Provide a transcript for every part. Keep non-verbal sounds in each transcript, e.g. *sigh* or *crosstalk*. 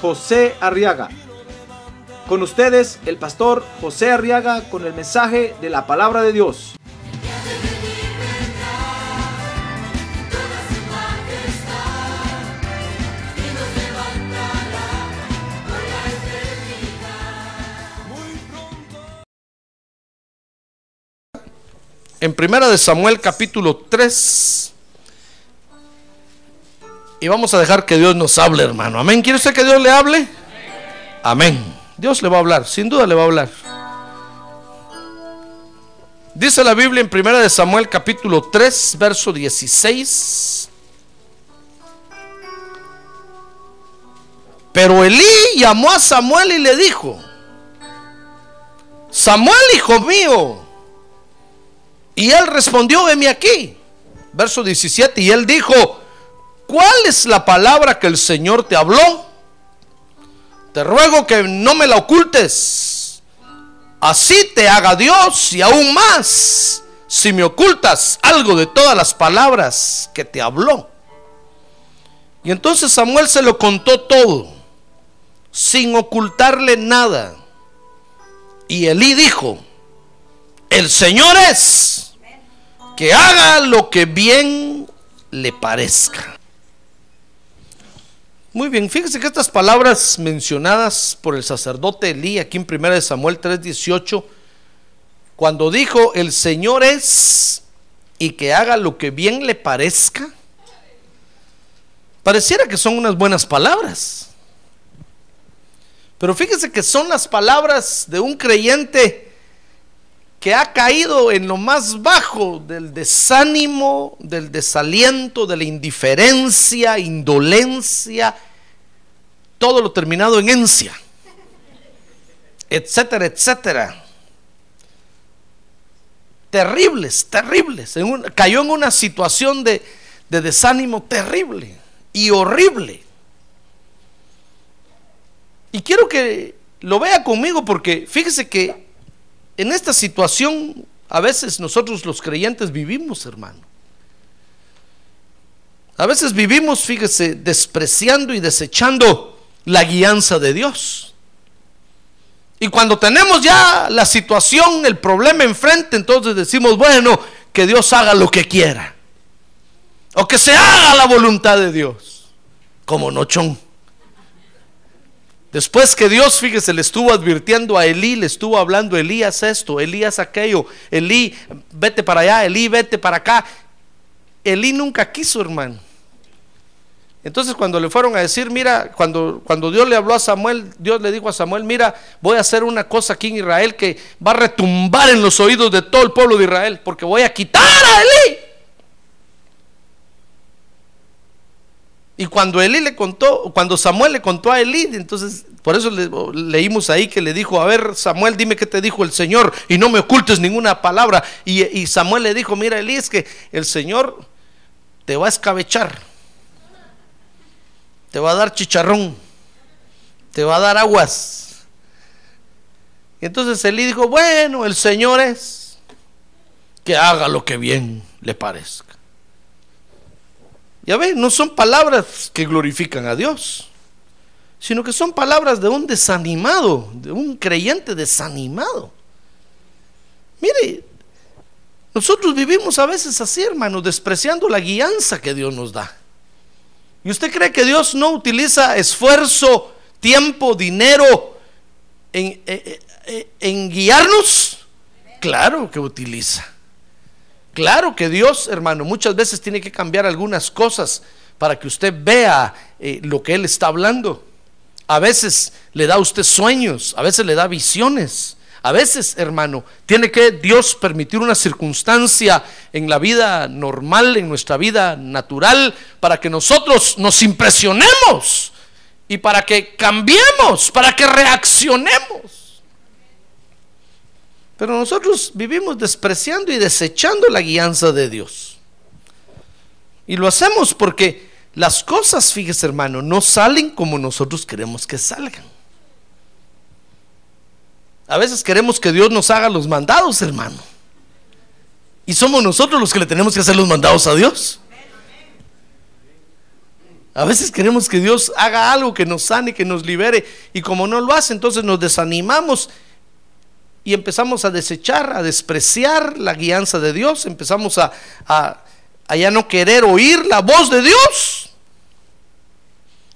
José Arriaga. Con ustedes, el pastor José Arriaga con el mensaje de la palabra de Dios. en Primera de Samuel capítulo 3. Y vamos a dejar que Dios nos hable, hermano. Amén. ¿Quiere usted que Dios le hable? Amén. Dios le va a hablar, sin duda le va a hablar. Dice la Biblia en Primera de Samuel capítulo 3, verso 16. Pero Elí llamó a Samuel y le dijo, Samuel, hijo mío, y él respondió, venme aquí. Verso 17, y él dijo, ¿cuál es la palabra que el Señor te habló? Te ruego que no me la ocultes. Así te haga Dios y aún más si me ocultas algo de todas las palabras que te habló. Y entonces Samuel se lo contó todo, sin ocultarle nada. Y Elí dijo, el Señor es que haga lo que bien le parezca. Muy bien, fíjese que estas palabras mencionadas por el sacerdote Elí aquí en 1 Samuel 3:18, cuando dijo, el Señor es y que haga lo que bien le parezca, pareciera que son unas buenas palabras. Pero fíjese que son las palabras de un creyente que ha caído en lo más bajo del desánimo, del desaliento, de la indiferencia, indolencia, todo lo terminado en encia, etcétera, etcétera. Terribles, terribles. cayó en una situación de, de desánimo terrible y horrible. Y quiero que lo vea conmigo porque fíjese que en esta situación a veces nosotros los creyentes vivimos, hermano. A veces vivimos, fíjese, despreciando y desechando la guianza de Dios. Y cuando tenemos ya la situación, el problema enfrente, entonces decimos, bueno, que Dios haga lo que quiera. O que se haga la voluntad de Dios. Como nochón. Después que Dios, fíjese, le estuvo advirtiendo a Elí, le estuvo hablando, Elías esto, Elías aquello, Elí, vete para allá, Elí, vete para acá. Elí nunca quiso, hermano. Entonces cuando le fueron a decir, mira, cuando, cuando Dios le habló a Samuel, Dios le dijo a Samuel, mira, voy a hacer una cosa aquí en Israel que va a retumbar en los oídos de todo el pueblo de Israel, porque voy a quitar a Elí. Y cuando Elí le contó, cuando Samuel le contó a Elí, entonces por eso leímos ahí que le dijo, a ver Samuel, dime qué te dijo el Señor y no me ocultes ninguna palabra. Y, Samuel le dijo, mira Elí, es que el Señor te va a escabechar, te va a dar chicharrón, te va a dar aguas. Y entonces Elí dijo, bueno, el Señor es que haga lo que bien le parezca. Ya ven, no son palabras que glorifican a Dios, sino que son palabras de un desanimado, de un creyente desanimado. Mire, nosotros vivimos a veces así, hermanos, despreciando la guianza que Dios nos da. ¿Y usted cree que Dios no utiliza esfuerzo, tiempo, dinero en, en guiarnos? Claro que utiliza. Claro que Dios, hermano, muchas veces tiene que cambiar algunas cosas para que usted vea eh, lo que Él está hablando. A veces le da a usted sueños, a veces le da visiones. A veces, hermano, tiene que Dios permitir una circunstancia en la vida normal, en nuestra vida natural, para que nosotros nos impresionemos y para que cambiemos, para que reaccionemos. Pero nosotros vivimos despreciando y desechando la guianza de Dios. Y lo hacemos porque las cosas, fíjese hermano, no salen como nosotros queremos que salgan. A veces queremos que Dios nos haga los mandados, hermano. Y somos nosotros los que le tenemos que hacer los mandados a Dios. A veces queremos que Dios haga algo que nos sane, que nos libere. Y como no lo hace, entonces nos desanimamos y empezamos a desechar, a despreciar la guianza de Dios. Empezamos a, ya no querer oír la voz de Dios.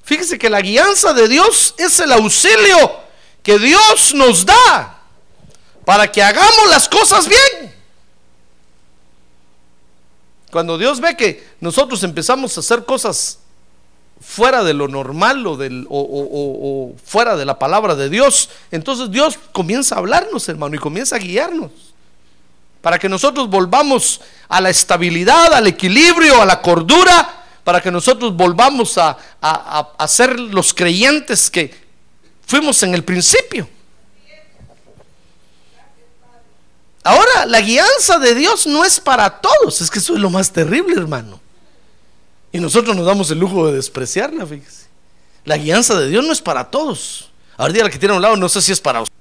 Fíjese que la guianza de Dios es el auxilio que Dios nos da para que hagamos las cosas bien. Cuando Dios ve que nosotros empezamos a hacer cosas fuera de lo normal o, o, fuera de la palabra de Dios, entonces Dios comienza a hablarnos, hermano, y comienza a guiarnos. Para que nosotros volvamos a la estabilidad, al equilibrio, a la cordura, para que nosotros volvamos a, a, a ser los creyentes que fuimos en el principio. Ahora, la guianza de Dios no es para todos. Es que eso es lo más terrible, hermano. Y nosotros nos damos el lujo de despreciarla, fíjese. La guianza de Dios no es para todos. Ahora dígale que tiene a un lado, no sé si es para usted.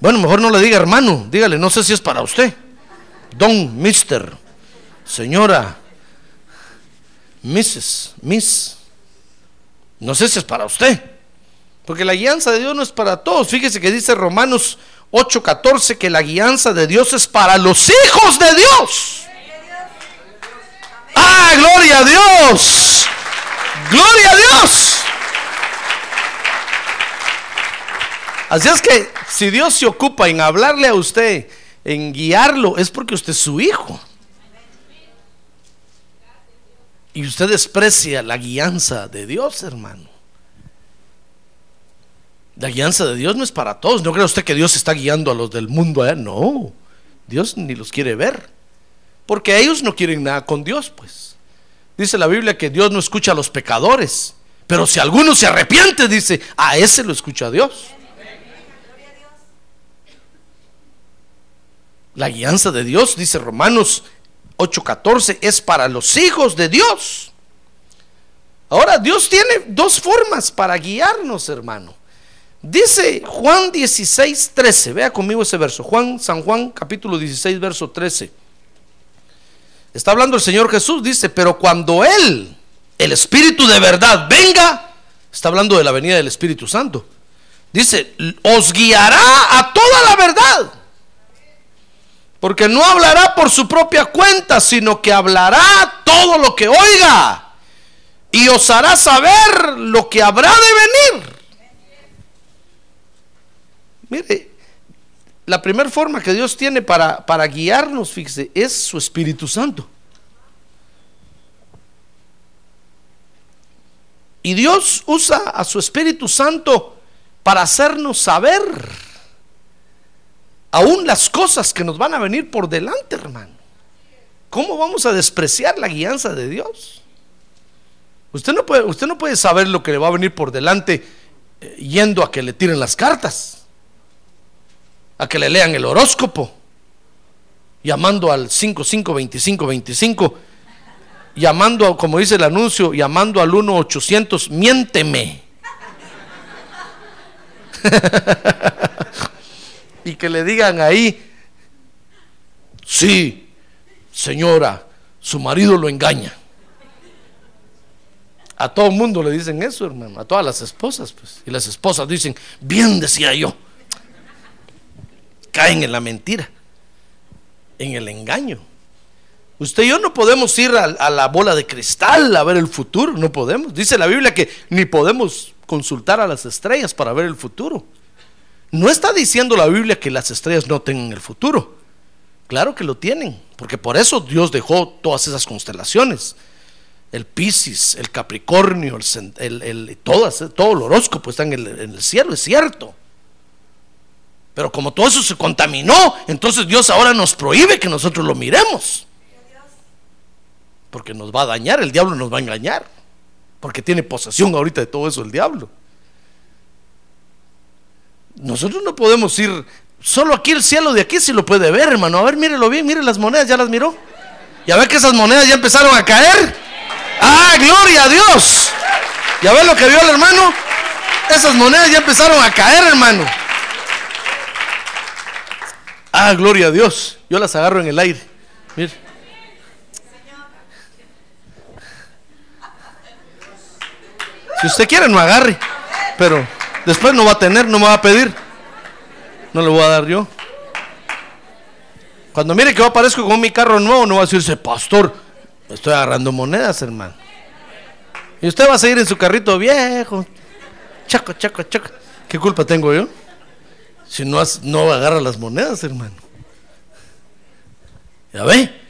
Bueno, mejor no le diga hermano, dígale, no sé si es para usted. Don, mister, señora, Mrs., Miss. No sé si es para usted. Porque la guianza de Dios no es para todos. Fíjese que dice Romanos 8:14 que la guianza de Dios es para los hijos de Dios. ¡Ah, gloria a Dios! ¡Gloria a Dios! Así es que si Dios se ocupa en hablarle a usted, en guiarlo, es porque usted es su hijo. Y usted desprecia la guianza de Dios, hermano. La guianza de Dios no es para todos. No cree usted que Dios está guiando a los del mundo. ¿eh? No, Dios ni los quiere ver. Porque ellos no quieren nada con Dios, pues. Dice la Biblia que Dios no escucha a los pecadores. Pero si alguno se arrepiente, dice, a ese lo escucha Dios. La guianza de Dios, dice Romanos 8:14, es para los hijos de Dios. Ahora, Dios tiene dos formas para guiarnos, hermano. Dice Juan 16, 13. Vea conmigo ese verso. Juan, San Juan, capítulo 16, verso 13. Está hablando el Señor Jesús, dice, pero cuando Él, el Espíritu de verdad, venga, está hablando de la venida del Espíritu Santo. Dice, os guiará a toda la verdad. Porque no hablará por su propia cuenta, sino que hablará todo lo que oiga. Y os hará saber lo que habrá de venir. Mire, la primera forma que Dios tiene para, para guiarnos, fíjese, es su Espíritu Santo. Y Dios usa a su Espíritu Santo para hacernos saber aún las cosas que nos van a venir por delante, hermano. ¿Cómo vamos a despreciar la guianza de Dios? Usted no puede, usted no puede saber lo que le va a venir por delante eh, yendo a que le tiren las cartas a que le lean el horóscopo, llamando al 552525, llamando, como dice el anuncio, llamando al 1800, miénteme. *laughs* y que le digan ahí, sí, señora, su marido lo engaña. A todo el mundo le dicen eso, hermano, a todas las esposas, pues. Y las esposas dicen, bien decía yo caen en la mentira, en el engaño. Usted y yo no podemos ir a, la bola de cristal a ver el futuro, no podemos. Dice la Biblia que ni podemos consultar a las estrellas para ver el futuro. No está diciendo la Biblia que las estrellas no tengan el futuro. Claro que lo tienen, porque por eso Dios dejó todas esas constelaciones. El Piscis, el Capricornio, el, el, todo el horóscopo está en el cielo, es cierto. Pero como todo eso se contaminó, entonces Dios ahora nos prohíbe que nosotros lo miremos. Porque nos va a dañar, el diablo nos va a engañar. porque tiene posesión ahorita de todo eso el diablo. Nosotros no podemos ir, solo aquí el cielo de aquí se lo puede ver, hermano. A ver, mírelo bien, mire las monedas, ¿ya las miró? ¿Ya ve que esas monedas ya empezaron a caer? ¡Ah, gloria a Dios! ¿Ya ve lo que vio el hermano? Esas monedas ya empezaron a caer, hermano. Ah, gloria a Dios. Yo las agarro en el aire. Mire. Si usted quiere, no agarre. Pero después no va a tener, no me va a pedir. No le voy a dar yo. Cuando mire que yo aparezco con mi carro nuevo, no va a decirse, pastor, estoy agarrando monedas, hermano. Y usted va a seguir en su carrito viejo. Chaco, chaco, chaco. ¿Qué culpa tengo yo? Si no, no agarra las monedas, hermano. ¿Ya ve?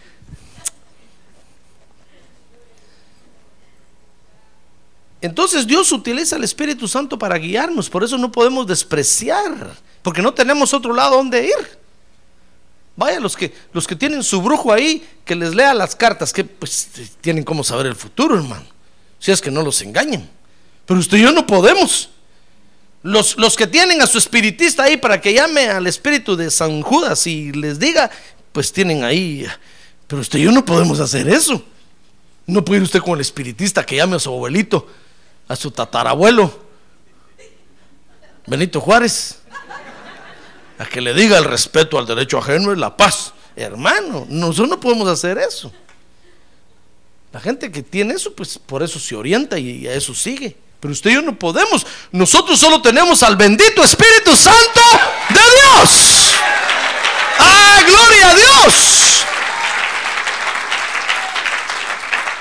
Entonces Dios utiliza el Espíritu Santo para guiarnos, por eso no podemos despreciar, porque no tenemos otro lado donde ir. Vaya, los que, los que tienen su brujo ahí, que les lea las cartas, que pues tienen como saber el futuro, hermano. Si es que no los engañen. Pero usted y yo no podemos. Los, los que tienen a su espiritista ahí para que llame al espíritu de San Judas y les diga, pues tienen ahí. Pero usted y yo no podemos hacer eso. No puede ir usted con el espiritista que llame a su abuelito a su tatarabuelo, Benito Juárez, a que le diga el respeto al derecho ajeno y la paz. Hermano, nosotros no podemos hacer eso. La gente que tiene eso, pues por eso se orienta y a eso sigue. Pero usted y yo no podemos. Nosotros solo tenemos al bendito Espíritu Santo de Dios. ¡Ah, gloria a Dios!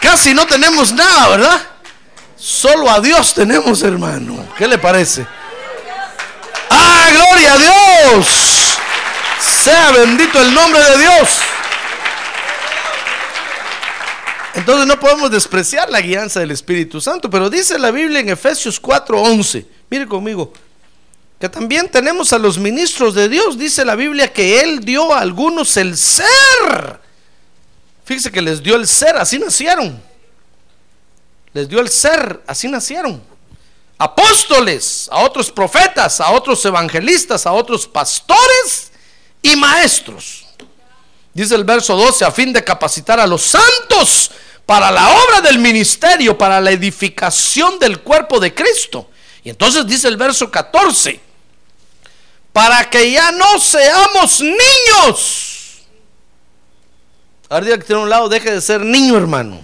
Casi no tenemos nada, ¿verdad? Solo a Dios tenemos, hermano. ¿Qué le parece? ¡Ah, gloria a Dios! Sea bendito el nombre de Dios. Entonces no podemos despreciar la guianza del Espíritu Santo, pero dice la Biblia en Efesios 4:11, mire conmigo, que también tenemos a los ministros de Dios, dice la Biblia que Él dio a algunos el ser. Fíjese que les dio el ser, así nacieron les dio el ser, así nacieron. Apóstoles, a otros profetas, a otros evangelistas, a otros pastores y maestros. Dice el verso 12, a fin de capacitar a los santos para la obra del ministerio, para la edificación del cuerpo de Cristo. Y entonces dice el verso 14, para que ya no seamos niños. Diga que tiene un lado, deje de ser niño, hermano.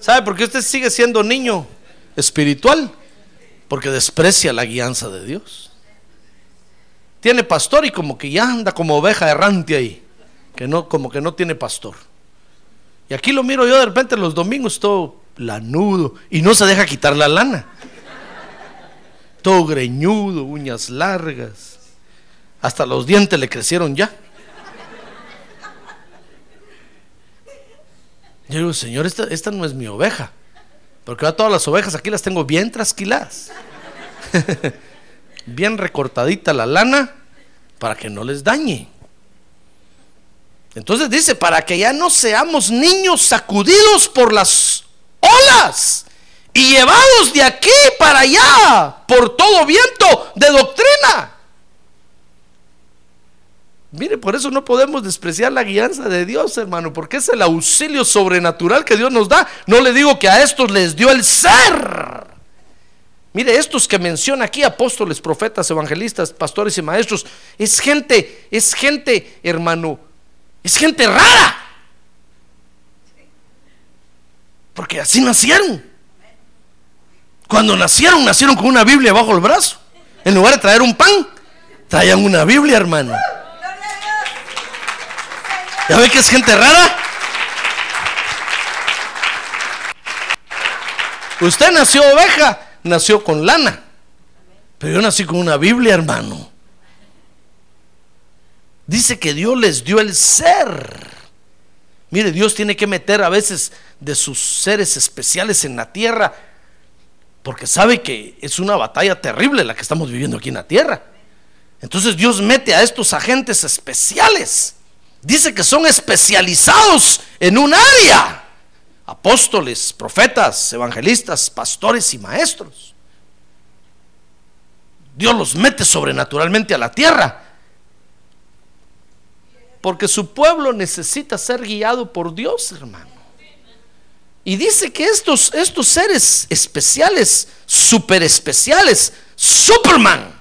¿Sabe por qué usted sigue siendo niño espiritual? Porque desprecia la guianza de Dios. Tiene pastor y como que ya anda como oveja errante ahí, que no como que no tiene pastor. Y aquí lo miro yo de repente los domingos todo lanudo y no se deja quitar la lana. Todo greñudo, uñas largas. Hasta los dientes le crecieron ya. Yo digo, Señor, esta, no es mi oveja. Porque a todas las ovejas aquí las tengo bien trasquiladas. *laughs* bien recortadita la lana para que no les dañe. Entonces dice, para que ya no seamos niños sacudidos por las olas y llevados de aquí para allá por todo viento de doctrina. Mire, por eso no podemos despreciar la guianza de Dios, hermano, porque es el auxilio sobrenatural que Dios nos da. No le digo que a estos les dio el ser. Mire, estos que menciona aquí, apóstoles, profetas, evangelistas, pastores y maestros, es gente, es gente, hermano, es gente rara. Porque así nacieron. Cuando nacieron, nacieron con una Biblia bajo el brazo. En lugar de traer un pan, traían una Biblia, hermano. ¿Ya ve que es gente rara? Usted nació oveja, nació con lana. Pero yo nací con una Biblia, hermano. Dice que Dios les dio el ser. Mire, Dios tiene que meter a veces de sus seres especiales en la tierra, porque sabe que es una batalla terrible la que estamos viviendo aquí en la tierra. Entonces Dios mete a estos agentes especiales Dice que son especializados en un área. apóstoles, profetas, evangelistas, pastores y maestros. Dios los mete sobrenaturalmente a la tierra. Porque su pueblo necesita ser guiado por Dios, hermano. Y dice que estos, estos seres especiales, super especiales, Superman,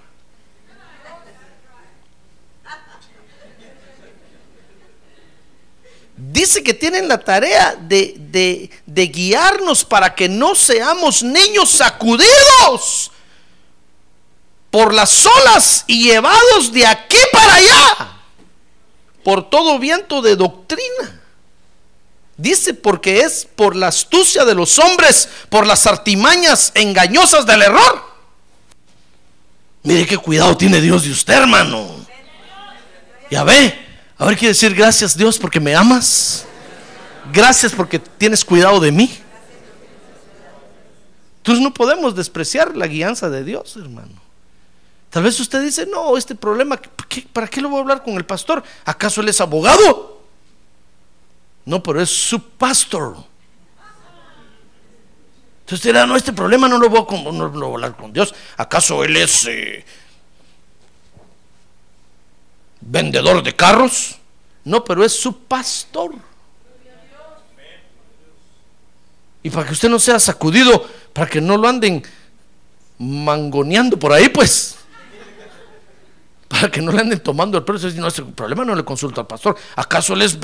dice que tienen la tarea de, de, guiarnos para que no seamos niños sacudidos por las olas y llevados de aquí para allá por todo viento de doctrina. Dice porque es por la astucia de los hombres, por las artimañas engañosas del error. Mire qué cuidado tiene Dios de usted, hermano. Ya ve, Ahora quiero decir gracias Dios porque me amas. Gracias porque tienes cuidado de mí. Entonces no podemos despreciar la guianza de Dios, hermano. Tal vez usted dice, no, este problema, ¿para qué lo voy a hablar con el pastor? ¿Acaso él es abogado? No, pero es su pastor. Entonces dirá, no, este problema no lo voy a, hablar con Dios. ¿Acaso él es eh, vendedor de carros. No, pero es su pastor. Y para que usted no sea sacudido, para que no lo anden mangoneando por ahí, pues. Para que no le anden tomando el precio. No, ese problema no le consulta al pastor. ¿Acaso él es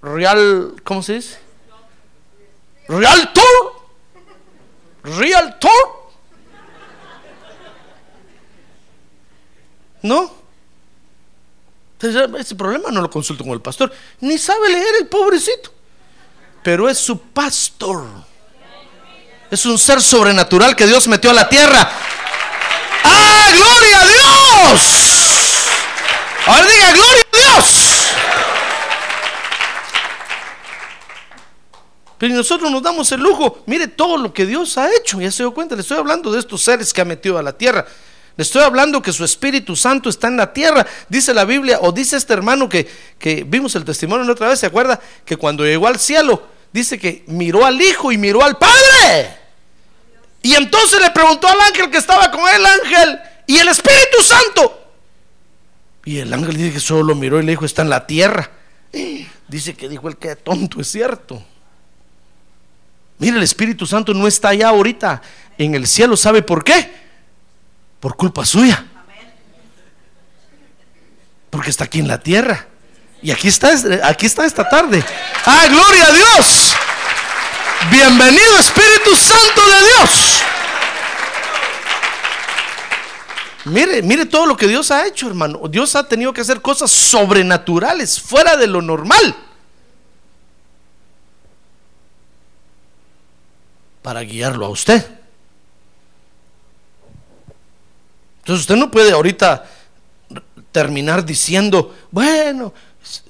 real, ¿cómo se dice? Realtor. Realtor. ¿No? ese problema no lo consulto con el pastor. Ni sabe leer el pobrecito. Pero es su pastor. Es un ser sobrenatural que Dios metió a la tierra. ¡Ah, gloria a Dios! Ahora diga, gloria a Dios. Pero nosotros nos damos el lujo. Mire todo lo que Dios ha hecho. Ya se dio cuenta, le estoy hablando de estos seres que ha metido a la tierra. Le estoy hablando que su Espíritu Santo está en la tierra. Dice la Biblia, o dice este hermano que, que vimos el testimonio la otra vez, ¿se acuerda? Que cuando llegó al cielo, dice que miró al Hijo y miró al Padre. Y entonces le preguntó al ángel que estaba con él, ángel, y el Espíritu Santo. Y el ángel dice que solo lo miró y le dijo, está en la tierra. Dice que dijo el que tonto, es cierto. Mire, el Espíritu Santo no está allá ahorita en el cielo. ¿Sabe por qué? por culpa suya. Porque está aquí en la tierra. Y aquí está, aquí está esta tarde. ¡Ah, gloria a Dios! Bienvenido Espíritu Santo de Dios. Mire, mire todo lo que Dios ha hecho, hermano. Dios ha tenido que hacer cosas sobrenaturales, fuera de lo normal. Para guiarlo a usted. Entonces usted no puede ahorita terminar diciendo, bueno,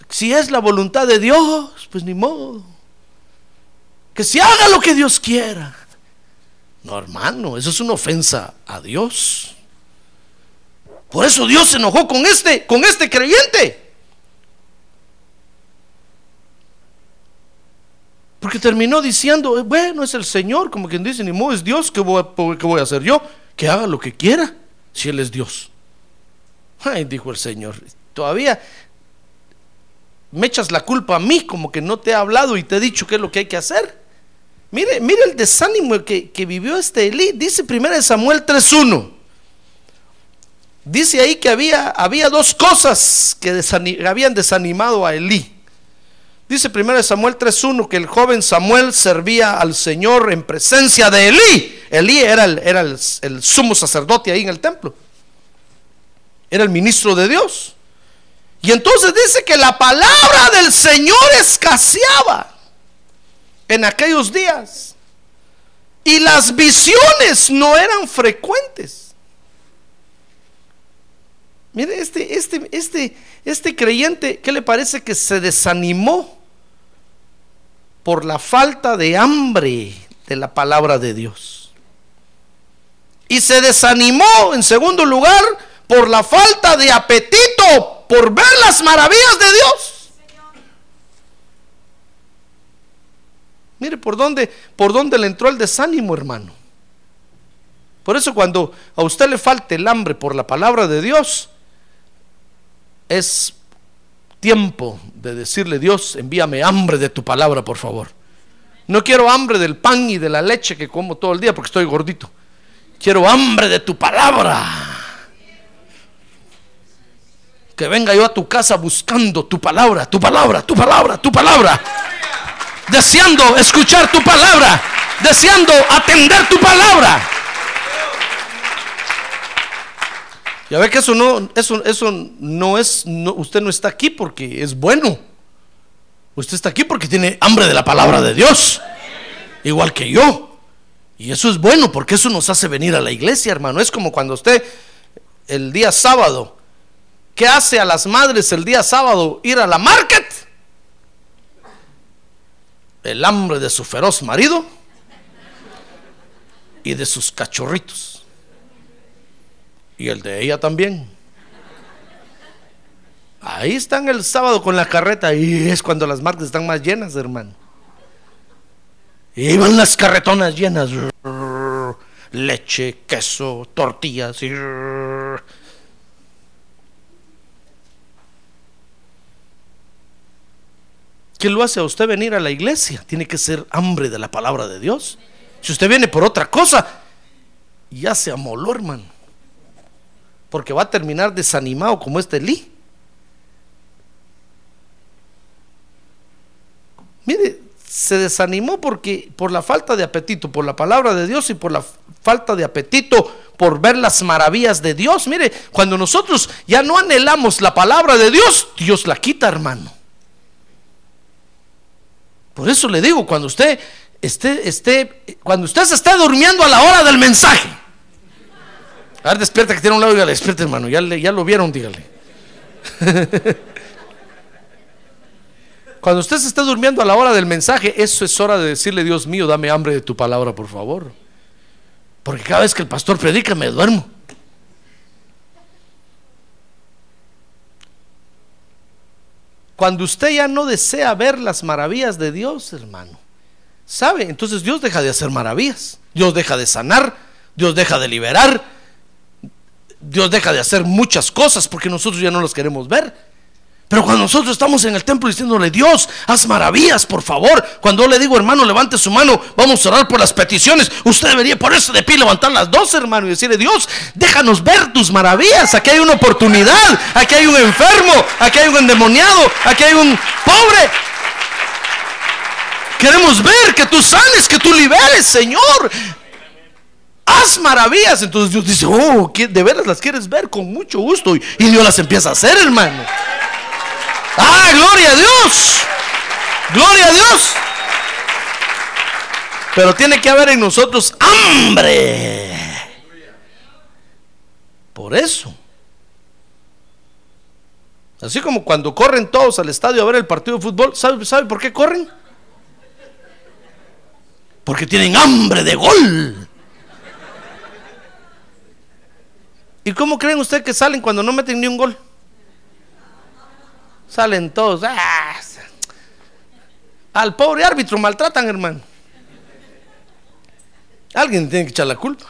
si es la voluntad de Dios, pues ni modo. Que se haga lo que Dios quiera. No, hermano, eso es una ofensa a Dios. Por eso Dios se enojó con este, con este creyente. Porque terminó diciendo, bueno, es el Señor, como quien dice, ni modo, es Dios, ¿qué voy, voy a hacer yo? Que haga lo que quiera si Él es Dios? Ay, dijo el Señor, todavía me echas la culpa a mí como que no te he hablado y te he dicho qué es lo que hay que hacer. Mire, mire el desánimo que, que vivió este Elí. Dice 1 Samuel 3.1. Dice ahí que había, había dos cosas que habían desanimado a Elí. Dice 1 Samuel 3.1 que el joven Samuel servía al Señor en presencia de Elí. Elí era, el, era el, sumo sacerdote ahí en el templo. Era el ministro de Dios. Y entonces dice que la palabra del Señor escaseaba en aquellos días. Y las visiones no eran frecuentes. Mire, este, este, este, este creyente, ¿qué le parece que se desanimó por la falta de hambre de la palabra de Dios? Y se desanimó, en segundo lugar, por la falta de apetito por ver las maravillas de Dios. Mire por dónde, por dónde le entró el desánimo, hermano. Por eso cuando a usted le falte el hambre por la palabra de Dios, es tiempo de decirle, Dios, envíame hambre de tu palabra, por favor. No quiero hambre del pan y de la leche que como todo el día porque estoy gordito. Quiero hambre de tu palabra. Que venga yo a tu casa buscando tu palabra, tu palabra, tu palabra, tu palabra. Deseando escuchar tu palabra. Deseando atender tu palabra. Ya ve que eso no, eso, eso no es, usted no está aquí porque es bueno. Usted está aquí porque tiene hambre de la palabra de Dios. Igual que yo. Y eso es bueno porque eso nos hace venir a la iglesia, hermano. Es como cuando usted el día sábado, ¿qué hace a las madres el día sábado? Ir a la market. El hambre de su feroz marido y de sus cachorritos. Y el de ella también. Ahí están el sábado con la carreta y es cuando las marcas están más llenas, hermano. Y van las carretonas llenas. Leche, queso, tortillas. Y... ¿Qué lo hace a usted venir a la iglesia? Tiene que ser hambre de la palabra de Dios. Si usted viene por otra cosa, ya se amoló, hermano porque va a terminar desanimado como este Lee. Mire, se desanimó porque por la falta de apetito, por la palabra de Dios y por la falta de apetito por ver las maravillas de Dios. Mire, cuando nosotros ya no anhelamos la palabra de Dios, Dios la quita, hermano. Por eso le digo, cuando usted esté, esté, cuando usted se esté durmiendo a la hora del mensaje, a ver, despierta que tiene un lado, dígale, despierta hermano, ya, ya lo vieron, dígale. *laughs* Cuando usted se está durmiendo a la hora del mensaje, eso es hora de decirle, Dios mío, dame hambre de tu palabra, por favor. Porque cada vez que el pastor predica me duermo. Cuando usted ya no desea ver las maravillas de Dios, hermano, ¿sabe? Entonces Dios deja de hacer maravillas, Dios deja de sanar, Dios deja de liberar, Dios deja de hacer muchas cosas porque nosotros ya no los queremos ver. Pero cuando nosotros estamos en el templo diciéndole, Dios, haz maravillas, por favor. Cuando le digo, hermano, levante su mano, vamos a orar por las peticiones. Usted debería ponerse de pie, levantar las dos, hermano, y decirle, Dios, déjanos ver tus maravillas. Aquí hay una oportunidad, aquí hay un enfermo, aquí hay un endemoniado, aquí hay un pobre. Queremos ver que tú sales, que tú liberes, Señor haz maravillas. Entonces Dios dice, oh, de veras las quieres ver con mucho gusto. Y Dios las empieza a hacer, hermano. Ah, gloria a Dios. Gloria a Dios. Pero tiene que haber en nosotros hambre. Por eso. Así como cuando corren todos al estadio a ver el partido de fútbol, ¿sabe, ¿sabe por qué corren? Porque tienen hambre de gol. ¿Y cómo creen ustedes que salen cuando no meten ni un gol? Salen todos. ¡ah! Al pobre árbitro maltratan, hermano. Alguien tiene que echar la culpa.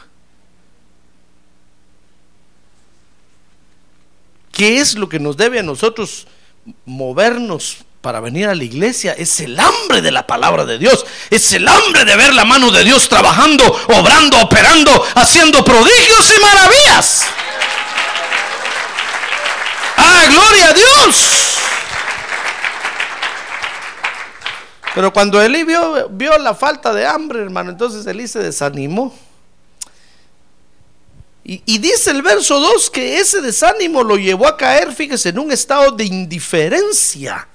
¿Qué es lo que nos debe a nosotros movernos para venir a la iglesia? Es el hambre de la palabra de Dios. Es el hambre de ver la mano de Dios trabajando, obrando, operando, haciendo prodigios y maravillas. ¡Ah, gloria a Dios! Pero cuando Elí vio, vio, la falta de hambre, hermano, entonces Elí se desanimó. Y, dice el verso 2 que ese desánimo lo llevó a caer, fíjese, en un estado de indiferencia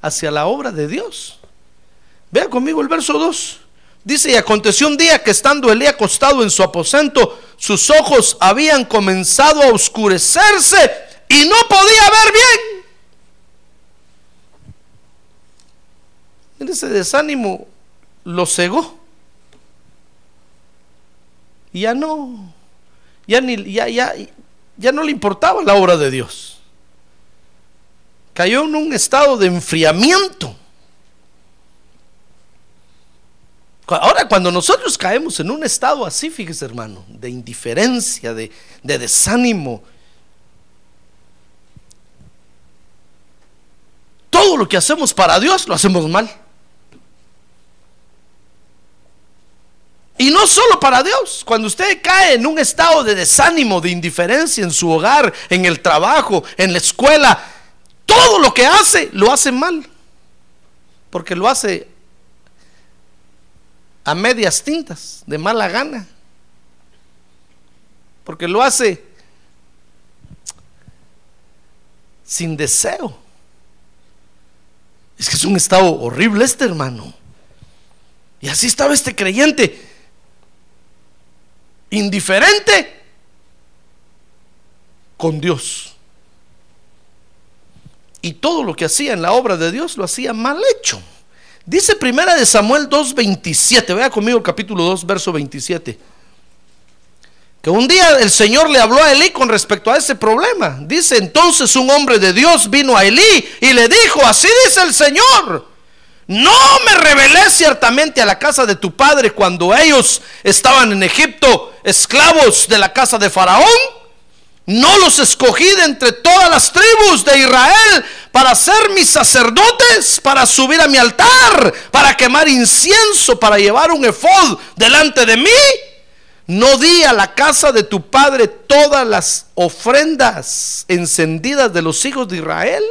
hacia la obra de Dios. Vea conmigo el verso 2. Dice, y aconteció un día que estando Elí acostado en su aposento, sus ojos habían comenzado a oscurecerse y no podía ver bien. Ese desánimo lo cegó. Y ya no, ya, ni, ya, ya, ya no le importaba la obra de Dios. Cayó en un estado de enfriamiento. Ahora, cuando nosotros caemos en un estado así, fíjese hermano, de indiferencia, de, de desánimo, todo lo que hacemos para Dios lo hacemos mal. Y no solo para Dios, cuando usted cae en un estado de desánimo, de indiferencia en su hogar, en el trabajo, en la escuela, todo lo que hace lo hace mal. Porque lo hace a medias tintas, de mala gana. Porque lo hace sin deseo. Es que es un estado horrible este hermano. Y así estaba este creyente. Indiferente con Dios. Y todo lo que hacía en la obra de Dios lo hacía mal hecho. Dice primera de Samuel 2.27. Vea conmigo el capítulo 2, verso 27. Que un día el Señor le habló a Elí con respecto a ese problema. Dice entonces un hombre de Dios vino a Elí y le dijo, así dice el Señor, no me revelé ciertamente a la casa de tu padre cuando ellos estaban en Egipto, esclavos de la casa de Faraón. No los escogí de entre todas las tribus de Israel para ser mis sacerdotes, para subir a mi altar, para quemar incienso, para llevar un efod delante de mí. No di a la casa de tu padre todas las ofrendas encendidas de los hijos de Israel.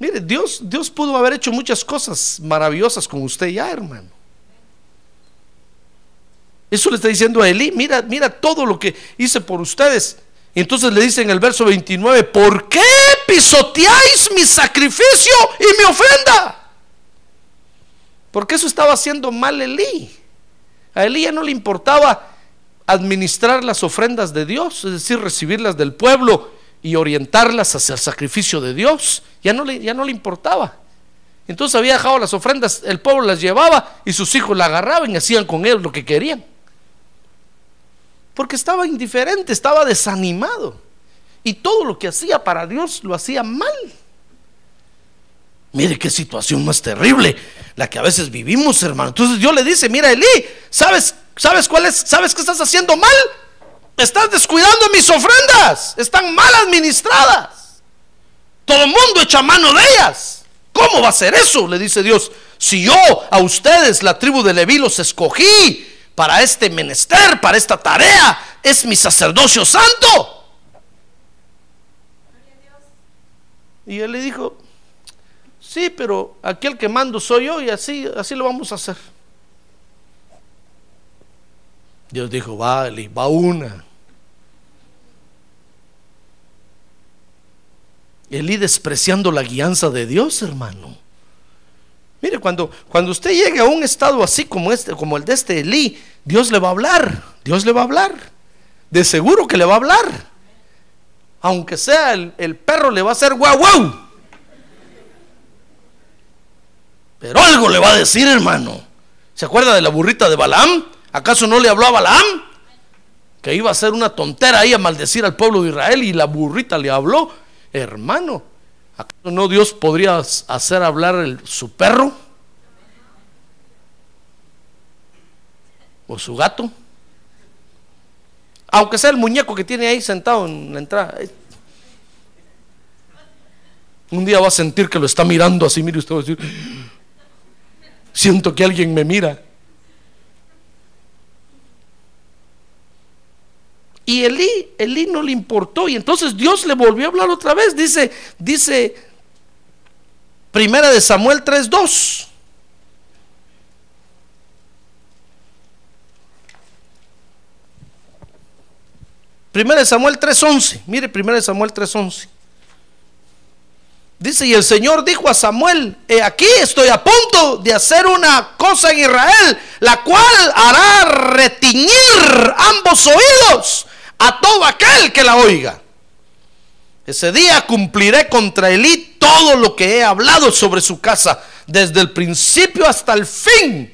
Mire, Dios, Dios pudo haber hecho muchas cosas maravillosas con usted ya, hermano. Eso le está diciendo a Elí, mira, mira todo lo que hice por ustedes. Y entonces le dice en el verso 29, ¿por qué pisoteáis mi sacrificio y mi ofrenda? Porque eso estaba haciendo mal Elí. A Elías no le importaba administrar las ofrendas de Dios, es decir, recibirlas del pueblo y orientarlas hacia el sacrificio de Dios. Ya no le, ya no le importaba. Entonces había dejado las ofrendas, el pueblo las llevaba y sus hijos la agarraban y hacían con él lo que querían. Porque estaba indiferente, estaba desanimado. Y todo lo que hacía para Dios lo hacía mal. Mire qué situación más terrible la que a veces vivimos, hermano. Entonces Dios le dice, mira, Elí, ¿sabes, ¿sabes cuál es? ¿Sabes qué estás haciendo mal? Estás descuidando mis ofrendas. Están mal administradas. Todo el mundo echa mano de ellas. ¿Cómo va a ser eso? Le dice Dios. Si yo a ustedes, la tribu de Leví, los escogí para este menester, para esta tarea, es mi sacerdocio santo. Y él le dijo, Sí, pero aquel que mando soy yo y así, así lo vamos a hacer. Dios dijo, vale, va una. Elí despreciando la guianza de Dios, hermano. Mire, cuando, cuando usted llegue a un estado así como este, como el de este Elí, Dios le va a hablar. Dios le va a hablar. De seguro que le va a hablar. Aunque sea el, el perro, le va a hacer guau guau. Pero algo le va a decir, hermano. ¿Se acuerda de la burrita de Balaam? ¿Acaso no le habló a Balaam? Que iba a ser una tontera ahí a maldecir al pueblo de Israel y la burrita le habló. Hermano, ¿acaso no Dios podría hacer hablar su perro? ¿O su gato? Aunque sea el muñeco que tiene ahí sentado en la entrada. Un día va a sentir que lo está mirando así, mire usted va a decir, Siento que alguien me mira. Y Elí, Elí no le importó. Y entonces Dios le volvió a hablar otra vez. Dice, dice, primera de Samuel 3.2. Primera de Samuel 3.11. Mire, primera de Samuel 3.11. Dice, y el Señor dijo a Samuel, he aquí estoy a punto de hacer una cosa en Israel, la cual hará retiñir ambos oídos a todo aquel que la oiga. Ese día cumpliré contra Elí todo lo que he hablado sobre su casa, desde el principio hasta el fin.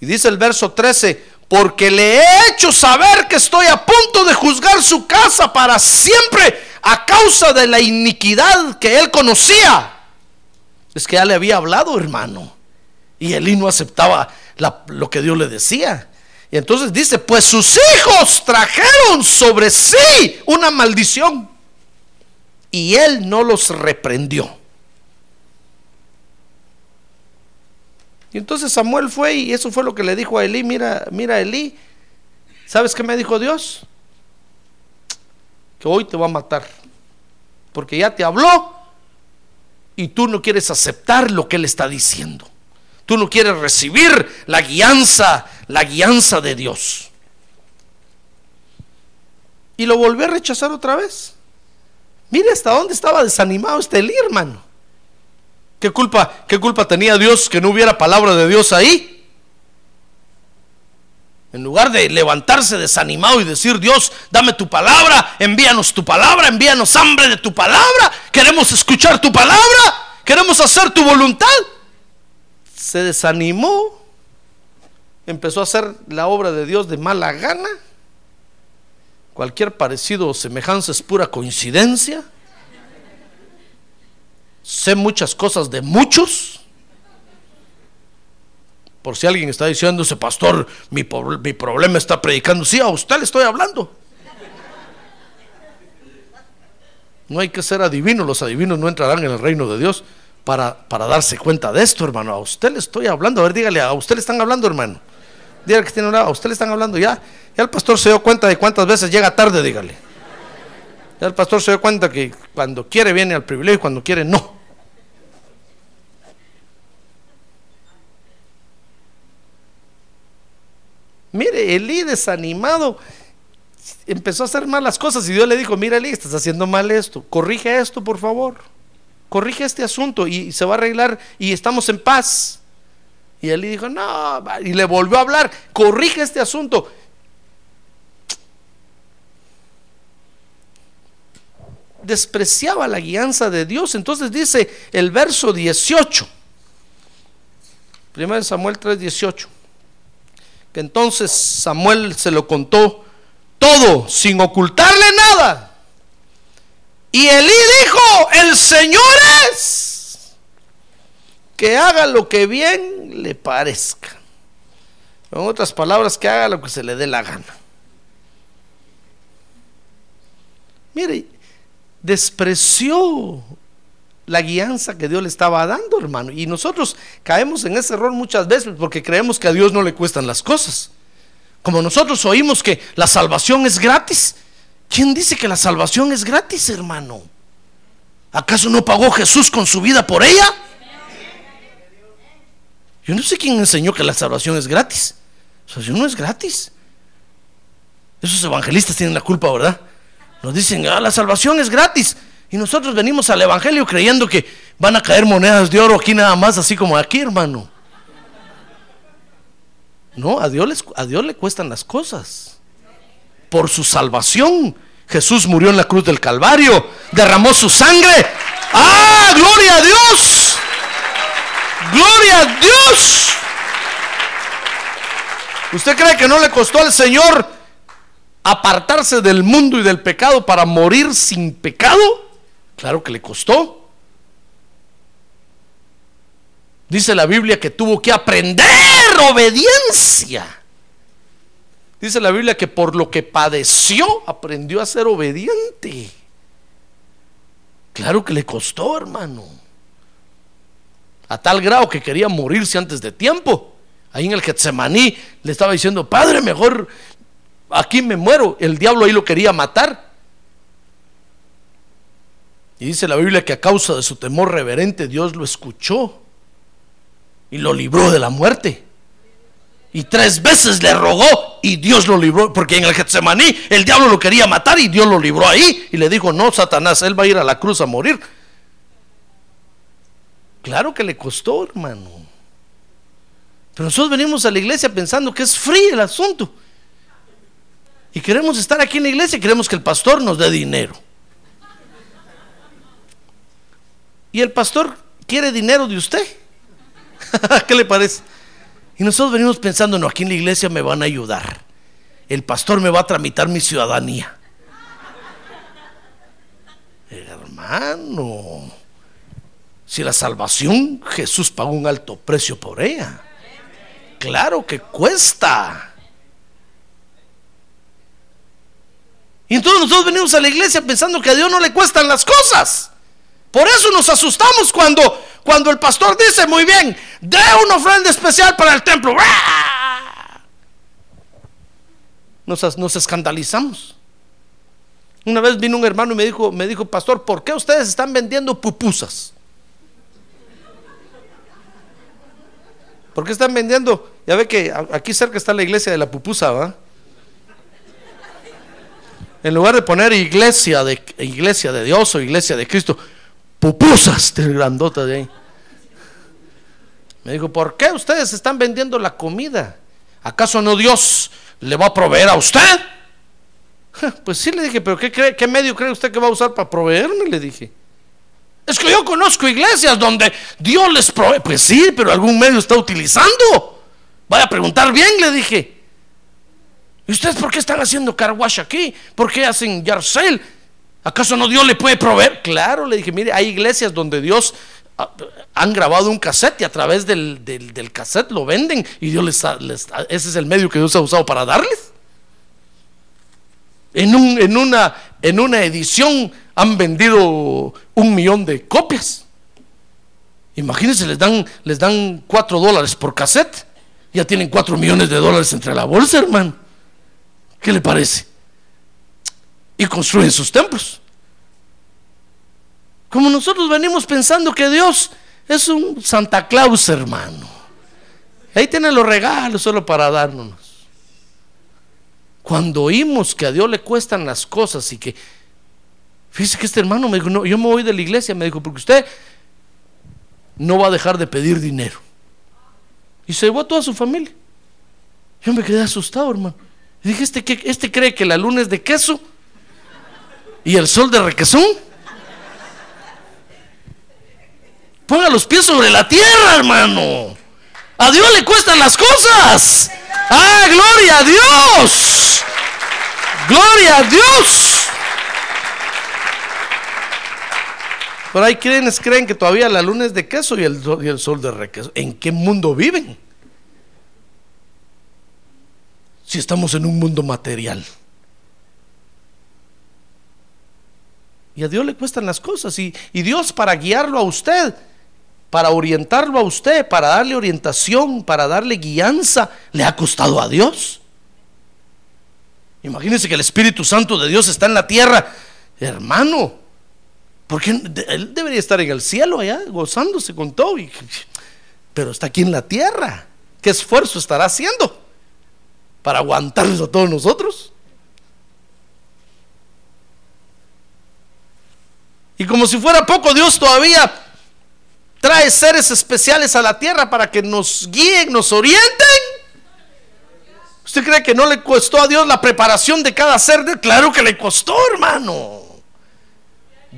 Y dice el verso 13, porque le he hecho saber que estoy a punto de juzgar su casa para siempre a causa de la iniquidad que él conocía. Es que ya le había hablado, hermano. Y Elí no aceptaba lo que Dios le decía. Y entonces dice, pues sus hijos trajeron sobre sí una maldición. Y él no los reprendió. Y entonces Samuel fue y eso fue lo que le dijo a Elí, mira, mira Elí, ¿sabes qué me dijo Dios? Que hoy te va a matar. Porque ya te habló y tú no quieres aceptar lo que él está diciendo. Tú no quieres recibir la guianza, la guianza de Dios. Y lo volvió a rechazar otra vez. Mire hasta dónde estaba desanimado este Elí, hermano. ¿Qué culpa, ¿Qué culpa tenía Dios que no hubiera palabra de Dios ahí? En lugar de levantarse desanimado y decir, Dios, dame tu palabra, envíanos tu palabra, envíanos hambre de tu palabra, queremos escuchar tu palabra, queremos hacer tu voluntad. Se desanimó, empezó a hacer la obra de Dios de mala gana. Cualquier parecido o semejanza es pura coincidencia. Sé muchas cosas de muchos. Por si alguien está diciendo, ese pastor, mi, mi problema está predicando. Sí, a usted le estoy hablando. No hay que ser adivino, los adivinos no entrarán en el reino de Dios para, para darse cuenta de esto, hermano. A usted le estoy hablando. A ver, dígale, a usted le están hablando, hermano. Dígale que tiene una, a usted le están hablando ya. Ya el pastor se dio cuenta de cuántas veces llega tarde, dígale. Ya el pastor se dio cuenta que cuando quiere viene al privilegio y cuando quiere no. Mire, Elí desanimado empezó a hacer malas cosas y Dios le dijo, mira Elí, estás haciendo mal esto, corrige esto por favor, corrige este asunto y se va a arreglar y estamos en paz. Y Elí dijo, no, va", y le volvió a hablar, corrige este asunto. Despreciaba la guianza de Dios. Entonces dice el verso 18, 1 Samuel 3, 18 que entonces Samuel se lo contó todo sin ocultarle nada. Y Elí dijo, el Señor es que haga lo que bien le parezca. En otras palabras, que haga lo que se le dé la gana. Mire, despreció la guianza que Dios le estaba dando, hermano. Y nosotros caemos en ese error muchas veces porque creemos que a Dios no le cuestan las cosas. Como nosotros oímos que la salvación es gratis. ¿Quién dice que la salvación es gratis, hermano? ¿Acaso no pagó Jesús con su vida por ella? Yo no sé quién enseñó que la salvación es gratis. La salvación no es gratis. Esos evangelistas tienen la culpa, ¿verdad? Nos dicen, ah, la salvación es gratis. Y nosotros venimos al Evangelio creyendo que van a caer monedas de oro aquí nada más, así como aquí, hermano. No, a Dios, les- a Dios le cuestan las cosas. Por su salvación, Jesús murió en la cruz del Calvario, derramó su sangre. ¡Ah, gloria a Dios! ¡Gloria a Dios! ¿Usted cree que no le costó al Señor apartarse del mundo y del pecado para morir sin pecado? Claro que le costó. Dice la Biblia que tuvo que aprender obediencia. Dice la Biblia que por lo que padeció aprendió a ser obediente. Claro que le costó, hermano. A tal grado que quería morirse antes de tiempo. Ahí en el Getsemaní le estaba diciendo, Padre, mejor aquí me muero. El diablo ahí lo quería matar. Y dice la Biblia que a causa de su temor reverente Dios lo escuchó y lo libró de la muerte. Y tres veces le rogó y Dios lo libró, porque en el Getsemaní el diablo lo quería matar y Dios lo libró ahí. Y le dijo, no, Satanás, él va a ir a la cruz a morir. Claro que le costó, hermano. Pero nosotros venimos a la iglesia pensando que es frío el asunto. Y queremos estar aquí en la iglesia y queremos que el pastor nos dé dinero. Y el pastor quiere dinero de usted. *laughs* ¿Qué le parece? Y nosotros venimos pensando, no, aquí en la iglesia me van a ayudar. El pastor me va a tramitar mi ciudadanía. Hermano, Si la salvación, Jesús pagó un alto precio por ella. Claro que cuesta. Y entonces nosotros venimos a la iglesia pensando que a Dios no le cuestan las cosas. Por eso nos asustamos cuando, cuando el pastor dice, muy bien, dé una ofrenda especial para el templo. Nos, nos escandalizamos. Una vez vino un hermano y me dijo, me dijo, pastor, ¿por qué ustedes están vendiendo pupusas? ¿Por qué están vendiendo? Ya ve que aquí cerca está la iglesia de la pupusa, ¿va? En lugar de poner iglesia de, iglesia de Dios o iglesia de Cristo, pupusas *laughs* del grandota de ahí. Me dijo, ¿por qué ustedes están vendiendo la comida? ¿Acaso no Dios le va a proveer a usted? *laughs* Pues sí, le dije, pero ¿qué, ¿qué medio cree usted que va a usar para proveerme? Le dije. Es que yo conozco iglesias donde Dios les provee. Pues sí, pero algún medio está utilizando. Vaya a preguntar bien, le dije. ¿Y ustedes por qué están haciendo carwash aquí? ¿Por qué hacen yarsel? ¿Acaso no Dios le puede proveer? Claro, le dije, mire, hay iglesias donde Dios ah, han grabado un cassette y a través del, del, cassette lo venden y Dios les, les, ese es el medio que Dios ha usado para darles. En, un, en, una, edición han vendido un millón de copias. Imagínense, les dan, les dan cuatro dólares por cassette. Ya tienen cuatro millones de dólares entre la bolsa, hermano. ¿Qué le parece? Y construyen sus templos. Como nosotros venimos pensando que Dios es un Santa Claus, hermano. Ahí tienen los regalos solo para darnos. Cuando oímos que a Dios le cuestan las cosas y que Fíjese que este hermano me dijo, no, yo me voy de la iglesia, me dijo, porque usted no va a dejar de pedir dinero. Y se llevó a toda su familia. Yo me quedé asustado, hermano. Y dije, ¿este, ¿este cree que la luna es de queso? ¿Y el sol de requesón? Ponga los pies sobre la tierra, hermano. A Dios le cuestan las cosas. ¡Ah, gloria a Dios! ¡Gloria a Dios! Pero hay quienes creen que todavía la luna es de queso y el, sol de requeso. ¿En qué mundo viven? Si estamos en un mundo material. Y a Dios le cuestan las cosas. Y, Dios para guiarlo a usted, para orientarlo a usted, para darle orientación, para darle guianza, le ha costado a Dios. Imagínense que el Espíritu Santo de Dios está en la tierra. Hermano, porque él debería estar en el cielo allá, gozándose con todo. pero está aquí en la tierra. ¿Qué esfuerzo estará haciendo para aguantarnos a todos nosotros? Y como si fuera poco, Dios todavía trae seres especiales a la tierra para que nos guíen, nos orienten. ¿Usted cree que no le costó a Dios la preparación de cada ser? Claro que le costó, hermano.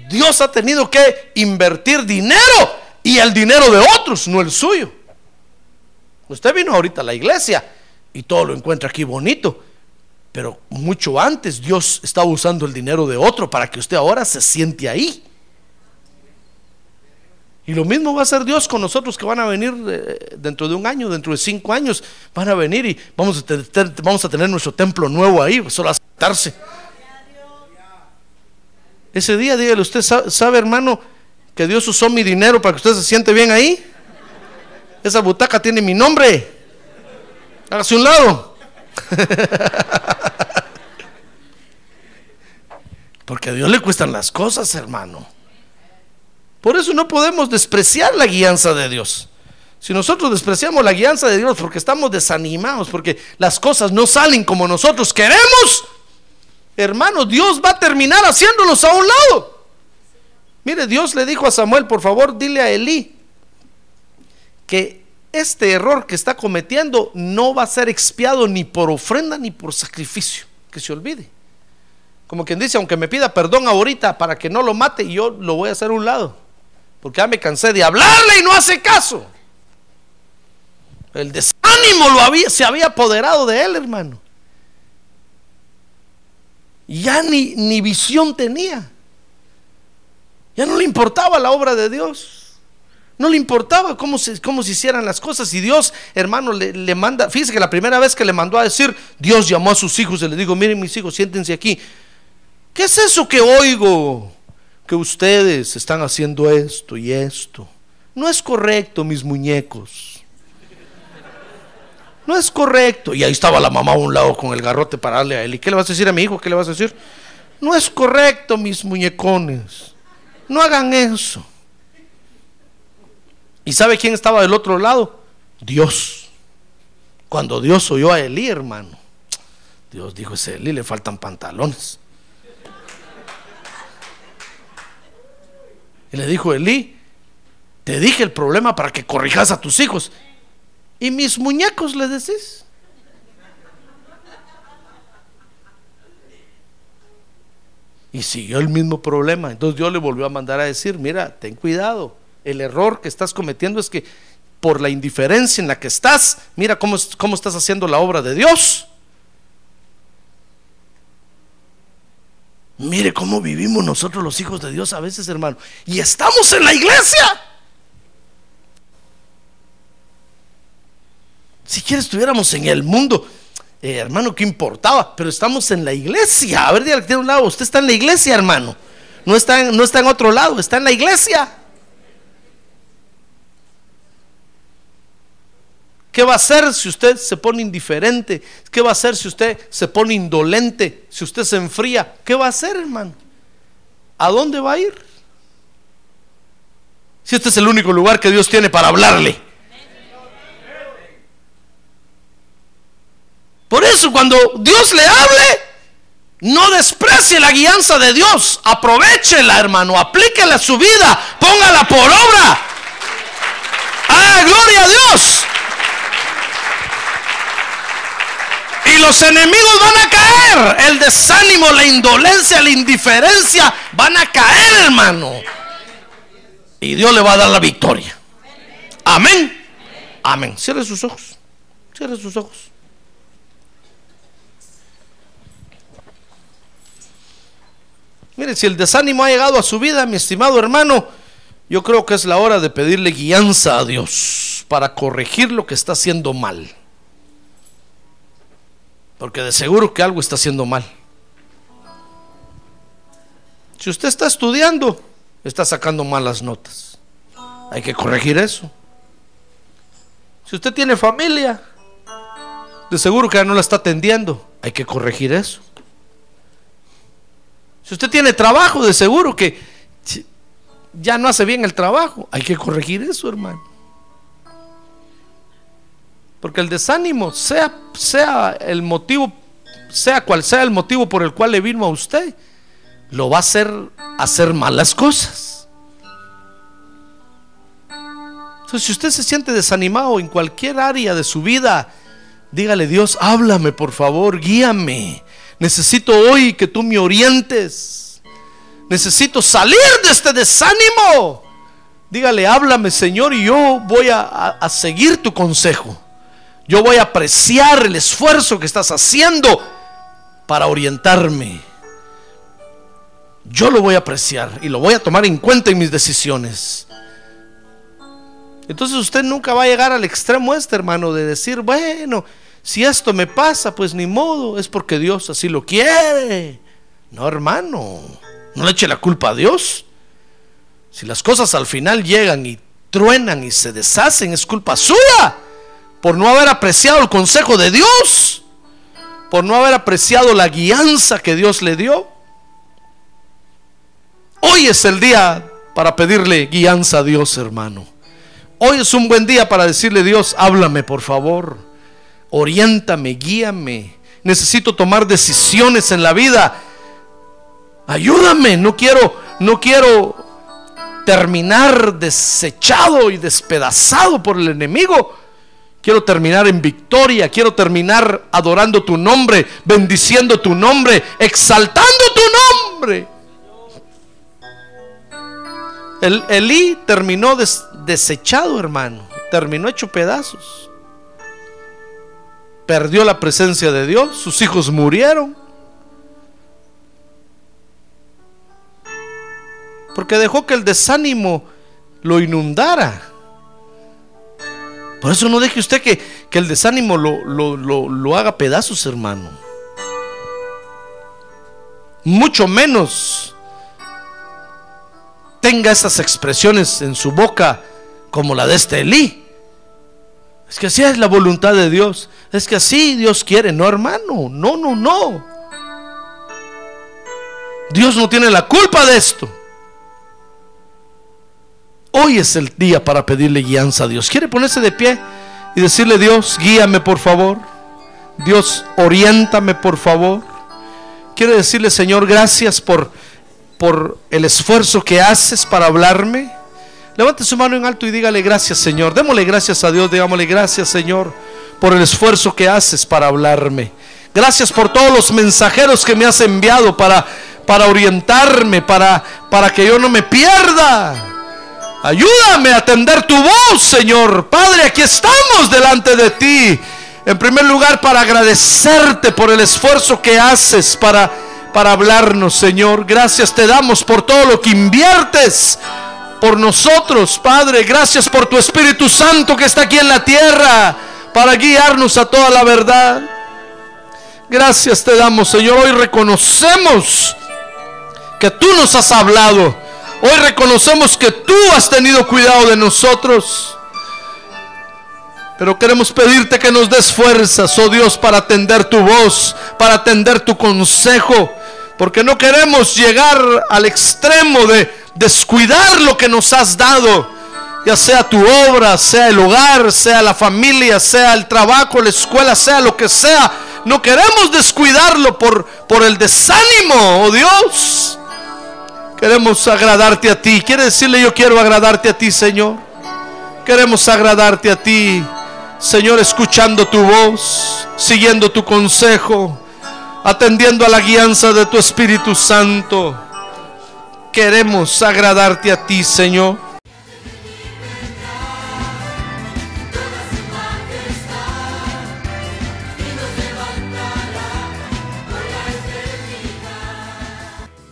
Dios ha tenido que invertir dinero y el dinero de otros, no el suyo. Usted vino ahorita a la iglesia y todo lo encuentra aquí bonito, pero mucho antes Dios estaba usando el dinero de otro para que usted ahora se siente ahí. Y lo mismo va a hacer Dios con nosotros que van a venir eh, dentro de un año, dentro de cinco años, van a venir y vamos a tener, vamos a tener nuestro templo nuevo ahí, solo a sentarse. Ese día, dígale, usted sabe, hermano, que Dios usó mi dinero para que usted se siente bien ahí. Esa butaca tiene mi nombre. Hágase un lado. *laughs* Porque a Dios le cuestan las cosas, hermano. Por eso no podemos despreciar la guianza de Dios. Si nosotros despreciamos la guianza de Dios porque estamos desanimados, porque las cosas no salen como nosotros queremos, hermano, Dios va a terminar haciéndolos a un lado. Mire, Dios le dijo a Samuel, por favor, dile a Elí que este error que está cometiendo no va a ser expiado ni por ofrenda ni por sacrificio, que se olvide. Como quien dice, aunque me pida perdón ahorita para que no lo mate, yo lo voy a hacer a un lado, porque ya me cansé de hablarle y no hace caso. El desánimo lo había, se había apoderado de él, hermano ya ni, ni visión tenía. Ya no le importaba la obra de Dios. No le importaba cómo se, cómo se hicieran las cosas. Y Dios, hermano, le, le manda, fíjese que la primera vez que le mandó a decir, Dios llamó a sus hijos y le dijo, miren mis hijos, siéntense aquí. ¿Qué es eso que oigo? Que ustedes están haciendo esto y esto. No es correcto, mis muñecos. No es correcto. Y ahí estaba la mamá a un lado con el garrote para darle a él. ¿Y qué le vas a decir a mi hijo? ¿Qué le vas a decir? No es correcto, mis muñecones. No hagan eso. ¿Y sabe quién estaba del otro lado? Dios. Cuando Dios oyó a Elí, hermano, Dios dijo, ese Elí le faltan pantalones. Y le dijo, Elí, te dije el problema para que corrijas a tus hijos. ¿Y mis muñecos le decís? Y siguió el mismo problema. Entonces Dios le volvió a mandar a decir, mira, ten cuidado. El error que estás cometiendo es que por la indiferencia en la que estás, mira cómo, cómo estás haciendo la obra de Dios. Mire cómo vivimos nosotros los hijos de Dios a veces, hermano. Y estamos en la iglesia. Si quieres estuviéramos en el mundo, eh, hermano, ¿qué importaba? Pero estamos en la iglesia. A ver, dígale que tiene un lado. Usted está en la iglesia, hermano. No está, no está en otro lado, está en la iglesia. ¿Qué va a hacer si usted se pone indiferente? ¿Qué va a hacer si usted se pone indolente? Si usted se enfría. ¿Qué va a hacer, hermano? ¿A dónde va a ir? Si este es el único lugar que Dios tiene para hablarle. Por eso cuando Dios le hable, no desprecie la guianza de Dios. Aprovechela, hermano. Aplíquela a su vida. Póngala por obra. ¡Ah, gloria a Dios! Los enemigos van a caer. El desánimo, la indolencia, la indiferencia van a caer, hermano. Y Dios le va a dar la victoria. Amén. Amén. Cierre sus ojos. Cierre sus ojos. Mire, si el desánimo ha llegado a su vida, mi estimado hermano, yo creo que es la hora de pedirle guianza a Dios para corregir lo que está haciendo mal. Porque de seguro que algo está haciendo mal. Si usted está estudiando, está sacando malas notas. Hay que corregir eso. Si usted tiene familia, de seguro que ya no la está atendiendo. Hay que corregir eso. Si usted tiene trabajo, de seguro que ya no hace bien el trabajo. Hay que corregir eso, hermano. Porque el desánimo, sea, sea el motivo, sea cual sea el motivo por el cual le vino a usted, lo va a hacer hacer malas cosas. Entonces, si usted se siente desanimado en cualquier área de su vida, dígale, Dios, háblame por favor, guíame. Necesito hoy que tú me orientes. Necesito salir de este desánimo. Dígale, háblame Señor y yo voy a, a, seguir tu consejo. Yo voy a apreciar el esfuerzo que estás haciendo para orientarme. Yo lo voy a apreciar y lo voy a tomar en cuenta en mis decisiones. Entonces usted nunca va a llegar al extremo este, hermano, de decir, bueno, si esto me pasa, pues ni modo, es porque Dios así lo quiere. No, hermano, no le eche la culpa a Dios. Si las cosas al final llegan y truenan y se deshacen, es culpa suya por no haber apreciado el consejo de Dios, por no haber apreciado la guianza que Dios le dio. Hoy es el día para pedirle guianza a Dios, hermano. Hoy es un buen día para decirle, Dios, háblame por favor, oriéntame, guíame. Necesito tomar decisiones en la vida. Ayúdame, no quiero, no quiero terminar desechado y despedazado por el enemigo. Quiero terminar en victoria, quiero terminar adorando tu nombre, bendiciendo tu nombre, exaltando tu nombre. El Elí terminó des, desechado, hermano, terminó hecho pedazos. Perdió la presencia de Dios, sus hijos murieron. Porque dejó que el desánimo lo inundara. Por eso no deje usted que, que el desánimo lo, lo, lo, lo haga pedazos, hermano. Mucho menos tenga esas expresiones en su boca como la de este Elí. Es que así es la voluntad de Dios. Es que así Dios quiere. No, hermano. No, no, no. Dios no tiene la culpa de esto. Hoy es el día para pedirle guianza a Dios. ¿Quiere ponerse de pie y decirle, Dios, guíame por favor? Dios, oriéntame por favor. Quiere decirle, Señor, gracias por, por el esfuerzo que haces para hablarme. Levante su mano en alto y dígale gracias, Señor. Démosle gracias a Dios, digámosle gracias, Señor, por el esfuerzo que haces para hablarme. Gracias por todos los mensajeros que me has enviado para, para orientarme, para, para que yo no me pierda. Ayúdame a atender tu voz, Señor. Padre, aquí estamos delante de ti. En primer lugar, para agradecerte por el esfuerzo que haces para, para hablarnos, Señor. Gracias te damos por todo lo que inviertes por nosotros, Padre. Gracias por tu Espíritu Santo que está aquí en la tierra para guiarnos a toda la verdad. Gracias te damos, Señor. Hoy reconocemos que tú nos has hablado Hoy reconocemos que tú has tenido cuidado de nosotros. Pero queremos pedirte que nos des fuerzas, oh Dios, para atender tu voz, para atender tu consejo. Porque no queremos llegar al extremo de descuidar lo que nos has dado. Ya sea tu obra, sea el hogar, sea la familia, sea el trabajo, la escuela, sea lo que sea. No queremos descuidarlo por, por el desánimo, oh Dios. Queremos agradarte a ti. Quiere decirle yo quiero agradarte a ti, Señor. Queremos agradarte a ti, Señor, escuchando tu voz, siguiendo tu consejo, atendiendo a la guianza de tu Espíritu Santo. Queremos agradarte a ti, Señor.